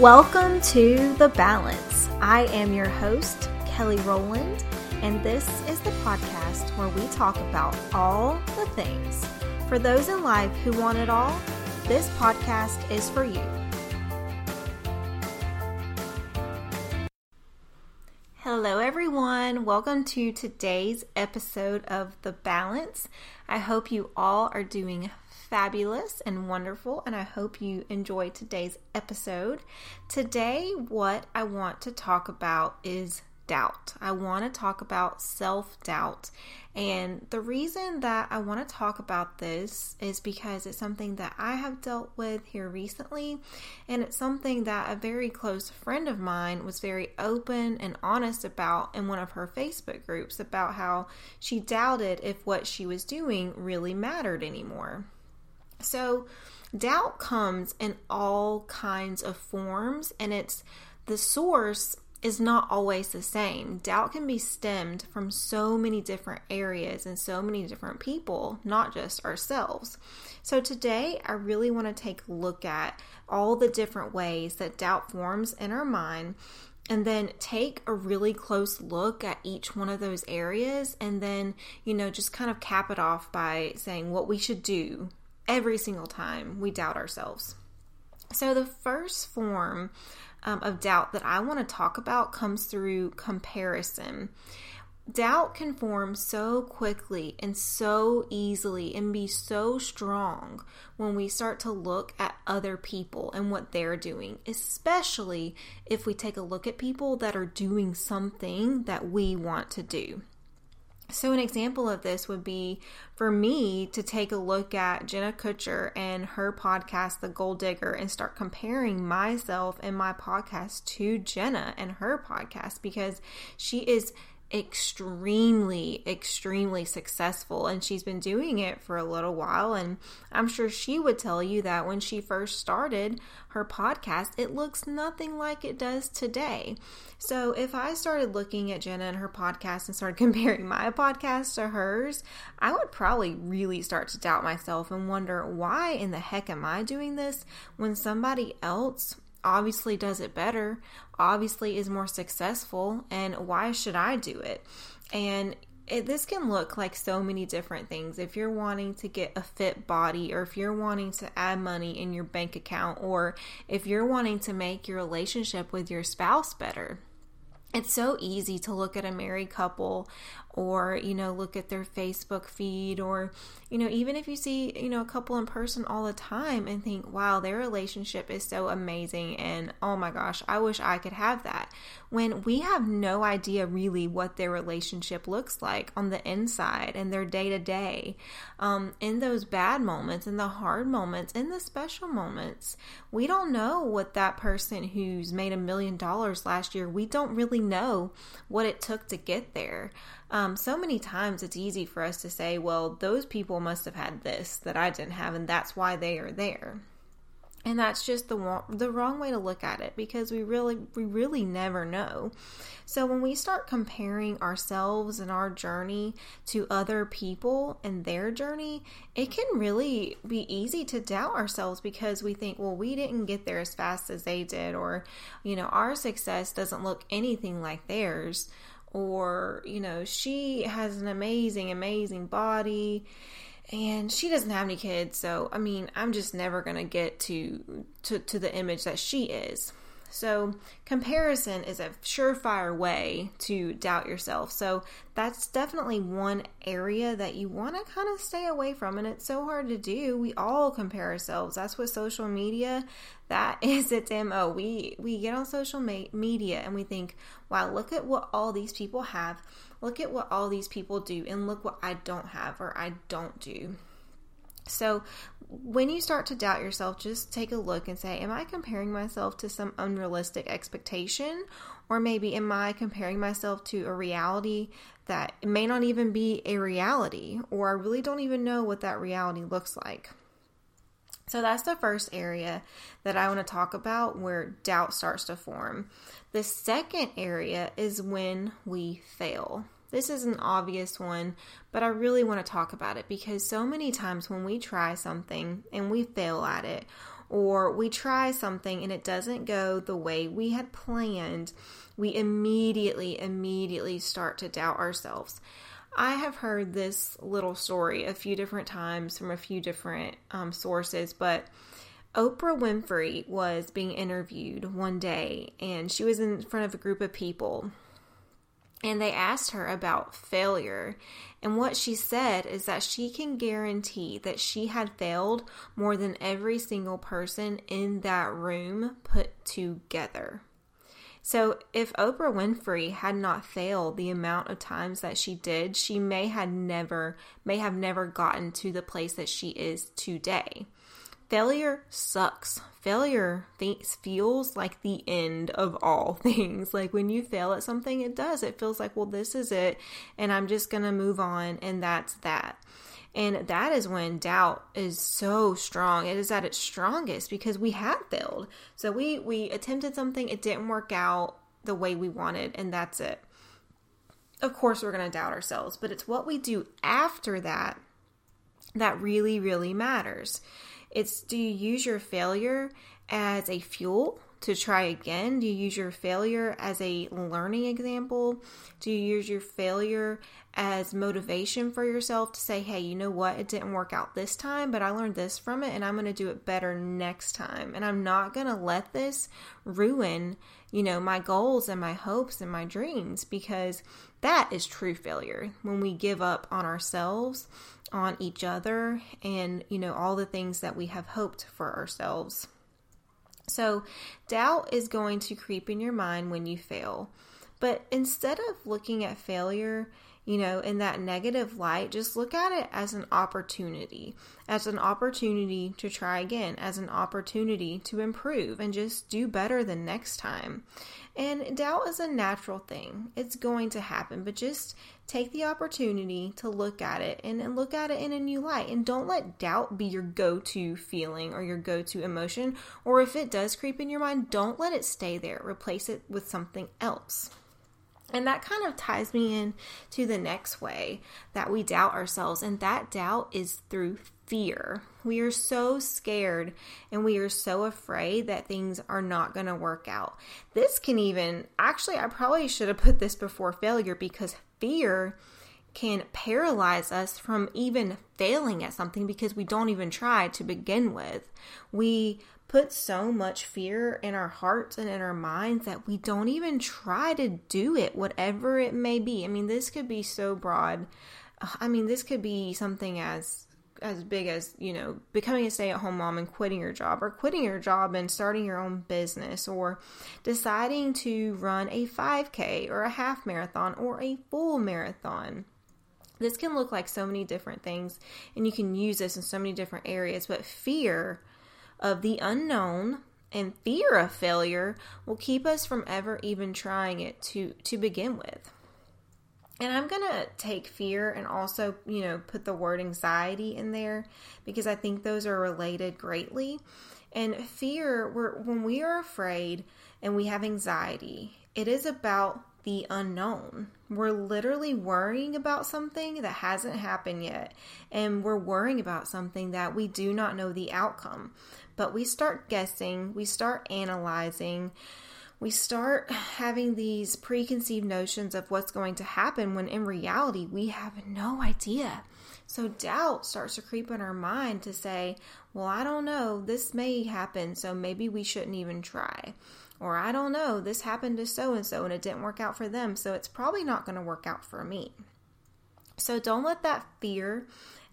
Welcome to The Balance. I am your host, Kelly Rowland, and this is the podcast where we talk about all the things. For those in life who want it all, this podcast is for you. Hello, everyone. Welcome to today's episode of The Balance. I hope you all are doing fabulous and wonderful, and I hope you enjoy today's episode. Today, what I want to talk about is doubt. I want to talk about self doubt. And the reason that I want to talk about this is because it's something that I have dealt with here recently. And it's something that a very close friend of mine was very open and honest about in one of her Facebook groups about how she doubted if what she was doing really mattered anymore. So, doubt comes in all kinds of forms, and it's the source is not always the same. Doubt can be stemmed from so many different areas and so many different people, not just ourselves. So, today I really want to take a look at all the different ways that doubt forms in our mind and then take a really close look at each one of those areas and then, you know, just kind of cap it off by saying what we should do every single time we doubt ourselves. So, the first form um, of doubt that I want to talk about comes through comparison. Doubt can form so quickly and so easily and be so strong when we start to look at other people and what they're doing, especially if we take a look at people that are doing something that we want to do. So, an example of this would be for me to take a look at Jenna Kutcher and her podcast, The Goal Digger, and start comparing myself and my podcast to Jenna and her podcast because she is extremely, extremely successful and she's been doing it for a little while. And I'm sure she would tell you that when she first started her podcast, it looks nothing like it does today. So if I started looking at Jenna and her podcast and started comparing my podcast to hers, I would probably really start to doubt myself and wonder why in the heck am I doing this when somebody else obviously does it better, obviously is more successful, and why should I do it? And it, this can look like so many different things. If you're wanting to get a fit body, or if you're wanting to add money in your bank account, or if you're wanting to make your relationship with your spouse better, it's so easy to look at a married couple or you know look at their facebook feed or you know even if you see you know a couple in person all the time and think wow their relationship is so amazing and oh my gosh i wish i could have that when we have no idea really what their relationship looks like on the inside and their day to day in those bad moments in the hard moments in the special moments. We don't know what that person who's made a million dollars last year we don't really know what it took to get there um, so many times it's easy for us to say, well, those people must have had this that I didn't have, and that's why they are there. And that's just the the wrong way to look at it because we really we really never know. So when we start comparing ourselves and our journey to other people and their journey, it can really be easy to doubt ourselves because we think, well, we didn't get there as fast as they did or you know, our success doesn't look anything like theirs or you know she has an amazing amazing body and she doesn't have any kids so i mean i'm just never going to get to to to the image that she is so, comparison is a surefire way to doubt yourself. So, that's definitely one area that you want to kind of stay away from. And it's so hard to do. We all compare ourselves. That's what social media, that is its MO. We, we get on social media and we think, wow, look at what all these people have. Look at what all these people do. And look what I don't have or I don't do. So, when you start to doubt yourself, just take a look and say, Am I comparing myself to some unrealistic expectation? Or maybe am I comparing myself to a reality that may not even be a reality? Or I really don't even know what that reality looks like. So that's the first area that I want to talk about where doubt starts to form. The second area is when we fail This is an obvious one, but I really want to talk about it because so many times when we try something and we fail at it, or we try something and it doesn't go the way we had planned, we immediately, immediately start to doubt ourselves. I have heard this little story a few different times from a few different um, sources, but Oprah Winfrey was being interviewed one day and she was in front of a group of people and they asked her about failure. And what she said is that she can guarantee that she had failed more than every single person in that room put together. So, if Oprah Winfrey had not failed the amount of times that she did, she may had never may have never gotten to the place that she is today. Failure sucks. Failure feels like the end of all things. Like when you fail at something, it does. It feels like, well, this is it, and I'm just going to move on, and that's that. And that is when doubt is so strong. It is at its strongest because we have failed. So we we attempted something, it didn't work out the way we wanted, and that's it. Of course, we're going to doubt ourselves, but it's what we do after that that really, really matters. It's do you use your failure as a fuel to try again? Do you use your failure as a learning example? Do you use your failure as motivation for yourself to say, hey, you know what? It didn't work out this time, but I learned this from it and I'm going to do it better next time. And I'm not going to let this ruin, you know, my goals and my hopes and my dreams because that is true failure when we give up on ourselves, on each other, and, you know, all the things that we have hoped for ourselves. So, doubt is going to creep in your mind when you fail. But instead of looking at failure you know, in that negative light, just look at it as an opportunity, as an opportunity to try again, as an opportunity to improve and just do better the next time. And doubt is a natural thing, it's going to happen, but just take the opportunity to look at it and, look at it in a new light. And don't let doubt be your go to feeling or your go to emotion. Or if it does creep in your mind, don't let it stay there, replace it with something else. And that kind of ties me in to the next way that we doubt ourselves, and that doubt is through fear. We are so scared and we are so afraid that things are not going to work out. This can even, actually, I probably should have put this before failure because fear can paralyze us from even failing at something because we don't even try to begin with. We put so much fear in our hearts and in our minds that we don't even try to do it, whatever it may be. I mean, this could be so broad. I mean, this could be something as as big as you know becoming a stay-at-home mom and quitting your job or quitting your job and starting your own business or deciding to run a 5k or a half marathon or a full marathon this can look like so many different things and you can use this in so many different areas but fear of the unknown and fear of failure will keep us from ever even trying it to to begin with. And I'm going to take fear and also, you know, put the word anxiety in there because I think those are related greatly. And fear, when we are afraid and we have anxiety, it is about the unknown. We're literally worrying about something that hasn't happened yet, and we're worrying about something that we do not know the outcome but we start guessing, we start analyzing, we start having these preconceived notions of what's going to happen when in reality we have no idea. So doubt starts to creep in our mind to say, well, I don't know, this may happen, so maybe we shouldn't even try. Or I don't know, this happened to so and so and it didn't work out for them, so it's probably not going to work out for me. So don't let that fear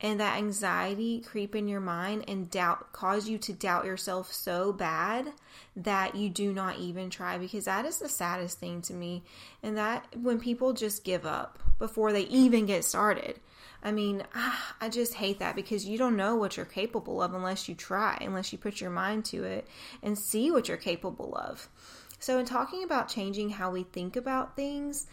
and that anxiety creep in your mind and doubt cause you to doubt yourself so bad that you do not even try because that is the saddest thing to me and that when people just give up before they even get started i mean ah, i just hate that because you don't know what you're capable of unless you try unless you put your mind to it and see what you're capable of so in talking about changing how we think about things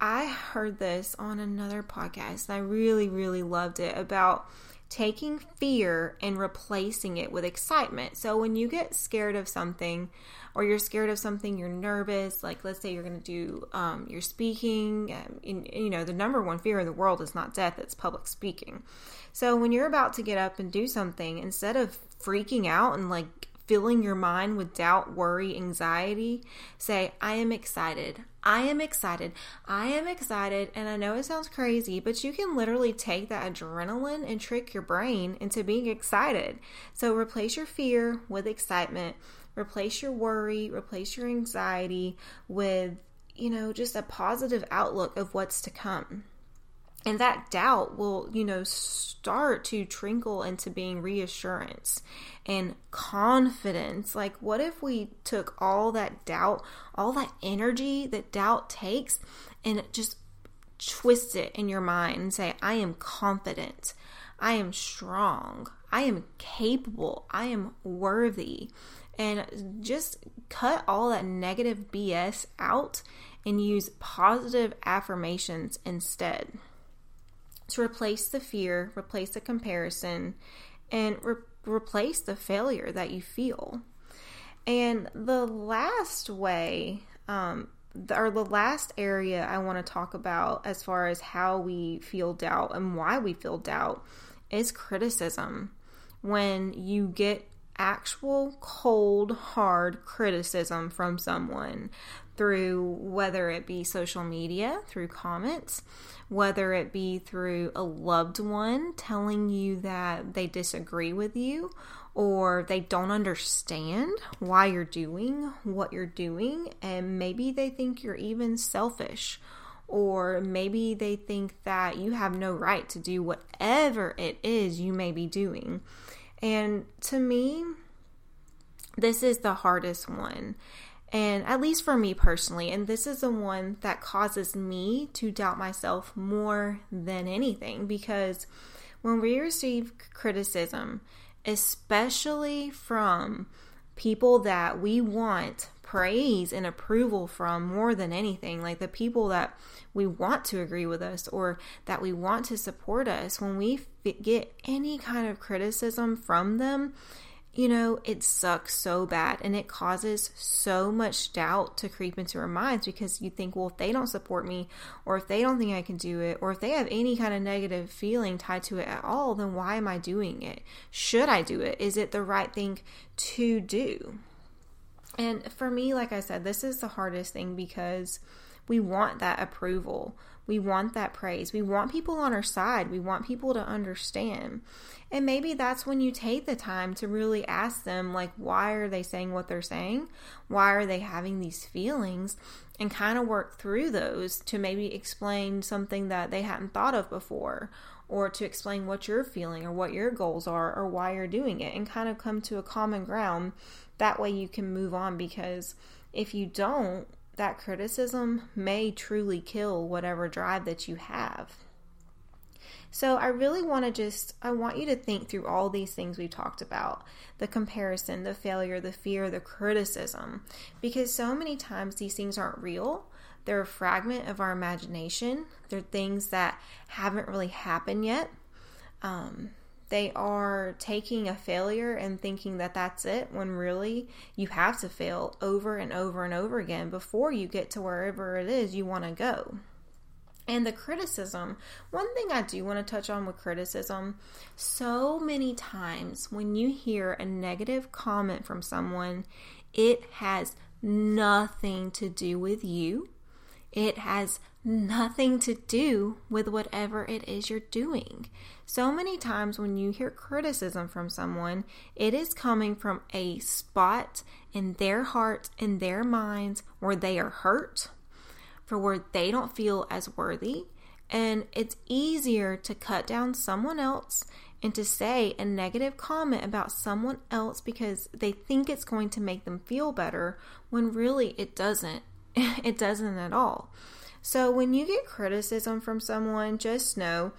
I heard this on another podcast. and I really, really loved it about taking fear and replacing it with excitement. So when you get scared of something, or you're scared of something, you're nervous. Like let's say you're going to do, um, you're speaking. Um, in, you know, the number one fear in the world is not death; it's public speaking. So when you're about to get up and do something, instead of freaking out and like filling your mind with doubt, worry, anxiety, say, I am excited. I am excited. I am excited. And I know it sounds crazy, but you can literally take that adrenaline and trick your brain into being excited. So replace your fear with excitement, replace your worry, replace your anxiety with, you know, just a positive outlook of what's to come and that doubt will you know start to trinkle into being reassurance and confidence. Like what if we took all that doubt all that energy that doubt takes and just twist it in your mind and say i am confident. I am strong. I am capable. I am worthy. And just cut all that negative bs out and use positive affirmations instead to replace the fear, replace the comparison, and re- replace the failure that you feel. And the last way, um, the, or the last area I want to talk about as far as how we feel doubt and why we feel doubt is criticism. When you get actual cold, hard criticism from someone through whether it be social media, through comments, whether it be through a loved one telling you that they disagree with you or they don't understand why you're doing what you're doing, and maybe they think you're even selfish. Or maybe they think that you have no right to do whatever it is you may be doing. And to me, this is the hardest one. And at least for me personally, and this is the one that causes me to doubt myself more than anything because when we receive criticism, especially from people that we want praise and approval from more than anything, like the people that we want to agree with us or that we want to support us, when we get any kind of criticism from them, you know, it sucks so bad and it causes so much doubt to creep into our minds because you think, well, if they don't support me or if they don't think I can do it or if they have any kind of negative feeling tied to it at all, then why am I doing it? Should I do it? Is it the right thing to do? And for me, like I said, this is the hardest thing because we want that approval. We want that praise. We want people on our side. We want people to understand. And maybe that's when you take the time to really ask them, like, why are they saying what they're saying? Why are they having these feelings? And kind of work through those to maybe explain something that they hadn't thought of before, or to explain what you're feeling, or what your goals are, or why you're doing it, and kind of come to a common ground. That way you can move on because if you don't, that criticism may truly kill whatever drive that you have. So I really want to just I want you to think through all these things we talked about. The comparison, the failure, the fear, the criticism because so many times these things aren't real. They're a fragment of our imagination. They're things that haven't really happened yet. Um, they are taking a failure and thinking that that's it when really you have to fail over and over and over again before you get to wherever it is you want to go. And the criticism, one thing I do want to touch on with criticism, so many times when you hear a negative comment from someone, it has nothing to do with you. It has nothing to do with whatever it is you're doing. So many times when you hear criticism from someone, it is coming from a spot in their heart, in their minds, where they are hurt for where they don't feel as worthy. And it's easier to cut down someone else and to say a negative comment about someone else because they think it's going to make them feel better when really it doesn't. it doesn't at all. So when you get criticism from someone, just know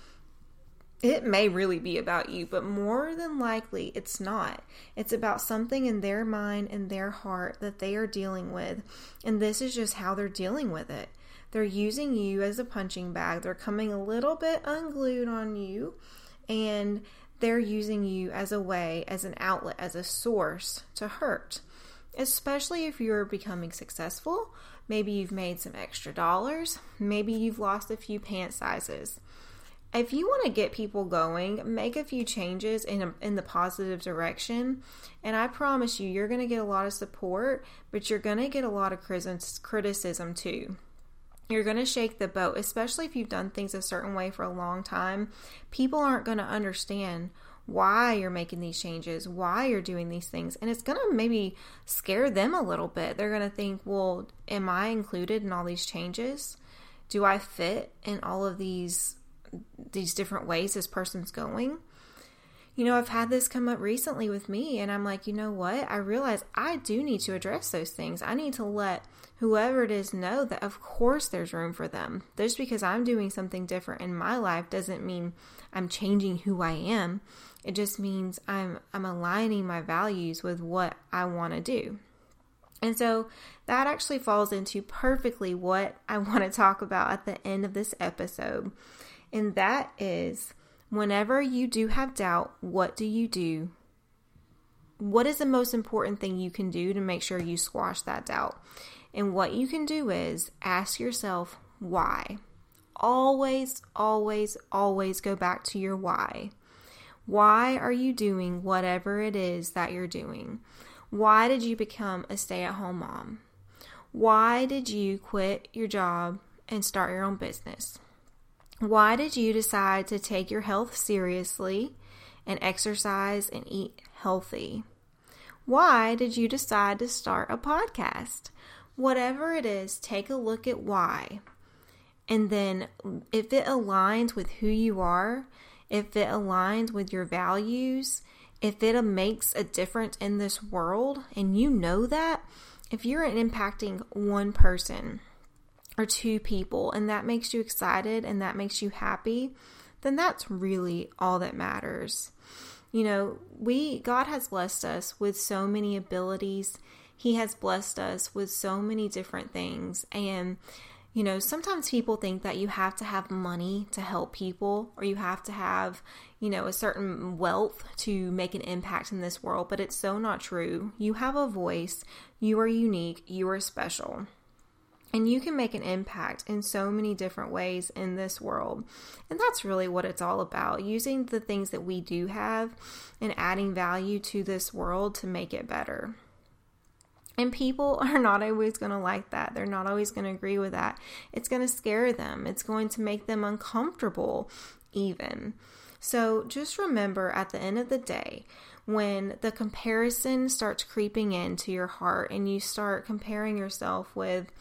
it may really be about you, but more than likely it's not. It's about something in their mind and their heart that they are dealing with. And this is just how they're dealing with it. They're using you as a punching bag. They're coming a little bit unglued on you and they're using you as a way, as an outlet, as a source to hurt. Especially if you're becoming successful, maybe you've made some extra dollars, maybe you've lost a few pant sizes. If you want to get people going, make a few changes in, a, in the positive direction, and I promise you, you're going to get a lot of support, but you're going to get a lot of criticism too you're going to shake the boat, especially if you've done things a certain way for a long time. People aren't going to understand why you're making these changes, why you're doing these things, and it's going to maybe scare them a little bit. They're going to think, well, am I included in all these changes? Do I fit in all of these these different ways this person's going? you know, I've had this come up recently with me, and I'm like, you know what? I realize I do need to address those things. I need to let whoever it is know that, of course, there's room for them. Just because I'm doing something different in my life doesn't mean I'm changing who I am. It just means I'm I'm aligning my values with what I want to do. And so that actually falls into perfectly what I want to talk about at the end of this episode. And that is Whenever you do have doubt, what do you do? What is the most important thing you can do to make sure you squash that doubt? And what you can do is ask yourself why. Always, always, always go back to your why. Why are you doing whatever it is that you're doing? Why did you become a stay at home mom? Why did you quit your job and start your own business? Why did you decide to take your health seriously and exercise and eat healthy? Why did you decide to start a podcast? Whatever it is, take a look at why. And then, if it aligns with who you are, if it aligns with your values, if it makes a difference in this world, and you know that, if you're impacting one person, or two people and that makes you excited and that makes you happy, then that's really all that matters. You know, we God has blessed us with so many abilities. He has blessed us with so many different things and you know, sometimes people think that you have to have money to help people or you have to have, you know, a certain wealth to make an impact in this world, but it's so not true. You have a voice, you are unique, you are special. And you can make an impact in so many different ways in this world. And that's really what it's all about using the things that we do have and adding value to this world to make it better. And people are not always going to like that. They're not always going to agree with that. It's going to scare them, it's going to make them uncomfortable, even. So just remember at the end of the day, when the comparison starts creeping into your heart and you start comparing yourself with,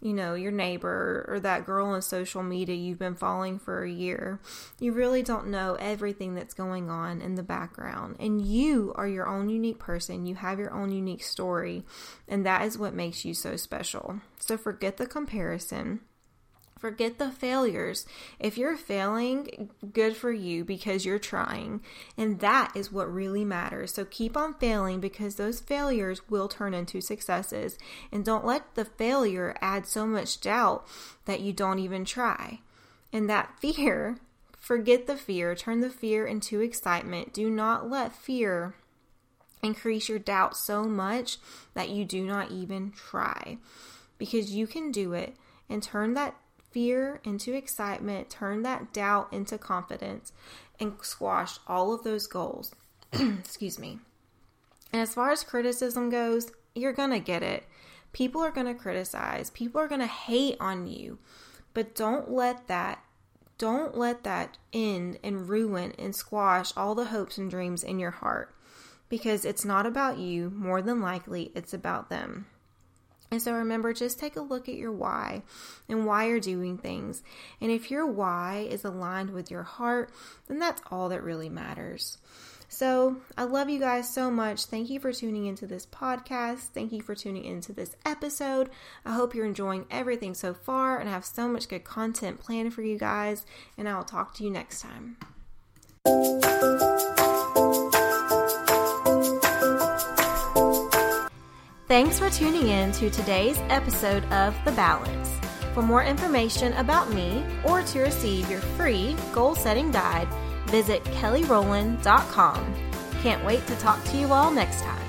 you know, your neighbor or that girl on social media you've been following for a year, you really don't know everything that's going on in the background. And you are your own unique person. You have your own unique story. And that is what makes you so special. So forget the comparison Forget the failures. If you're failing, good for you because you're trying. And that is what really matters. So keep on failing because those failures will turn into successes. And don't let the failure add so much doubt that you don't even try. And that fear, forget the fear, turn the fear into excitement. Do not let fear increase your doubt so much that you do not even try because you can do it and turn that fear into excitement, turn that doubt into confidence, and squash all of those goals. Excuse me. And as far as criticism goes, you're going to get it. People are going to criticize, people are going to hate on you. But don't let that don't let that end and ruin and squash all the hopes and dreams in your heart because it's not about you, more than likely it's about them. And so remember, just take a look at your why and why you're doing things. And if your why is aligned with your heart, then that's all that really matters. So I love you guys so much. Thank you for tuning into this podcast. Thank you for tuning into this episode. I hope you're enjoying everything so far and I have so much good content planned for you guys. And I will talk to you next time. Thanks for tuning in to today's episode of The Balance. For more information about me or to receive your free goal setting guide, visit kellyrowland.com. Can't wait to talk to you all next time.